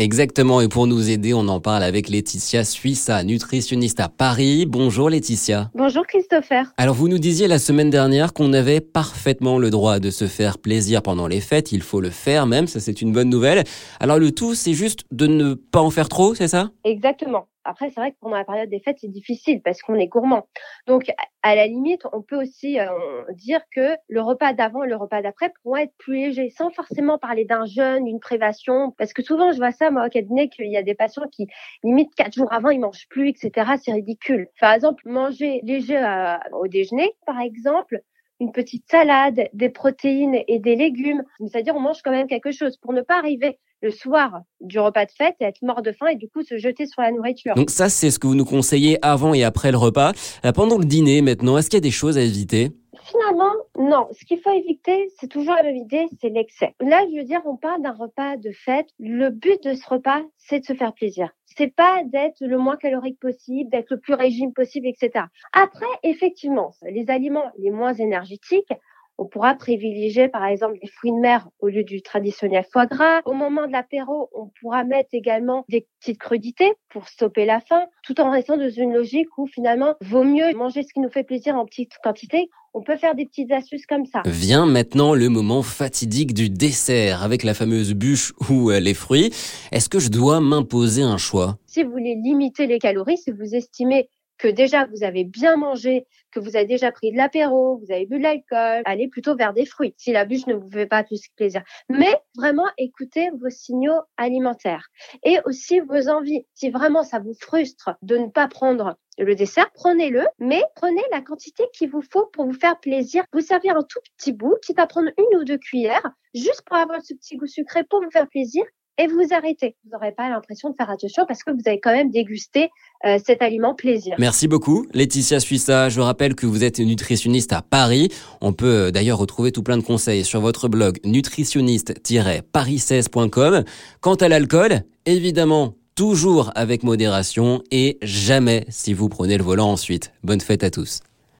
Exactement, et pour nous aider, on en parle avec Laetitia Suissa, nutritionniste à Paris. Bonjour Laetitia. Bonjour Christopher. Alors vous nous disiez la semaine dernière qu'on avait parfaitement le droit de se faire plaisir pendant les fêtes, il faut le faire même, ça c'est une bonne nouvelle. Alors le tout, c'est juste de ne pas en faire trop, c'est ça? Exactement. Après, c'est vrai que pendant la période des fêtes, c'est difficile parce qu'on est gourmand. Donc, à la limite, on peut aussi euh, dire que le repas d'avant et le repas d'après pourront être plus légers, sans forcément parler d'un jeûne, d'une prévation. Parce que souvent, je vois ça, moi, au cabinet, qu'il y a des patients qui, limite, quatre jours avant, ils mangent plus, etc. C'est ridicule. Par exemple, manger léger euh, au déjeuner, par exemple, une petite salade, des protéines et des légumes. C'est-à-dire, on mange quand même quelque chose pour ne pas arriver le soir du repas de fête et être mort de faim et du coup se jeter sur la nourriture. Donc ça, c'est ce que vous nous conseillez avant et après le repas. Euh, pendant le dîner, maintenant, est-ce qu'il y a des choses à éviter? Finalement, non. Ce qu'il faut éviter, c'est toujours la même idée, c'est l'excès. Là, je veux dire, on parle d'un repas de fête. Le but de ce repas, c'est de se faire plaisir. C'est pas d'être le moins calorique possible, d'être le plus régime possible, etc. Après, effectivement, les aliments les moins énergétiques, on pourra privilégier par exemple des fruits de mer au lieu du traditionnel foie gras. Au moment de l'apéro, on pourra mettre également des petites crudités pour stopper la faim, tout en restant dans une logique où finalement vaut mieux manger ce qui nous fait plaisir en petite quantité. On peut faire des petites astuces comme ça. Vient maintenant le moment fatidique du dessert avec la fameuse bûche ou euh, les fruits. Est-ce que je dois m'imposer un choix? Si vous voulez limiter les calories, si vous estimez que déjà vous avez bien mangé, que vous avez déjà pris de l'apéro, vous avez bu de l'alcool, allez plutôt vers des fruits si la bûche ne vous fait pas plus plaisir. Mais vraiment écoutez vos signaux alimentaires et aussi vos envies. Si vraiment ça vous frustre de ne pas prendre le dessert, prenez-le, mais prenez la quantité qu'il vous faut pour vous faire plaisir. Vous servez un tout petit bout, quitte à prendre une ou deux cuillères, juste pour avoir ce petit goût sucré pour vous faire plaisir et vous arrêtez. Vous n'aurez pas l'impression de faire attention parce que vous avez quand même dégusté euh, cet aliment plaisir. Merci beaucoup, Laetitia Suissa. Je rappelle que vous êtes nutritionniste à Paris. On peut euh, d'ailleurs retrouver tout plein de conseils sur votre blog nutritionniste-paris16.com. Quant à l'alcool, évidemment, toujours avec modération et jamais si vous prenez le volant ensuite. Bonne fête à tous.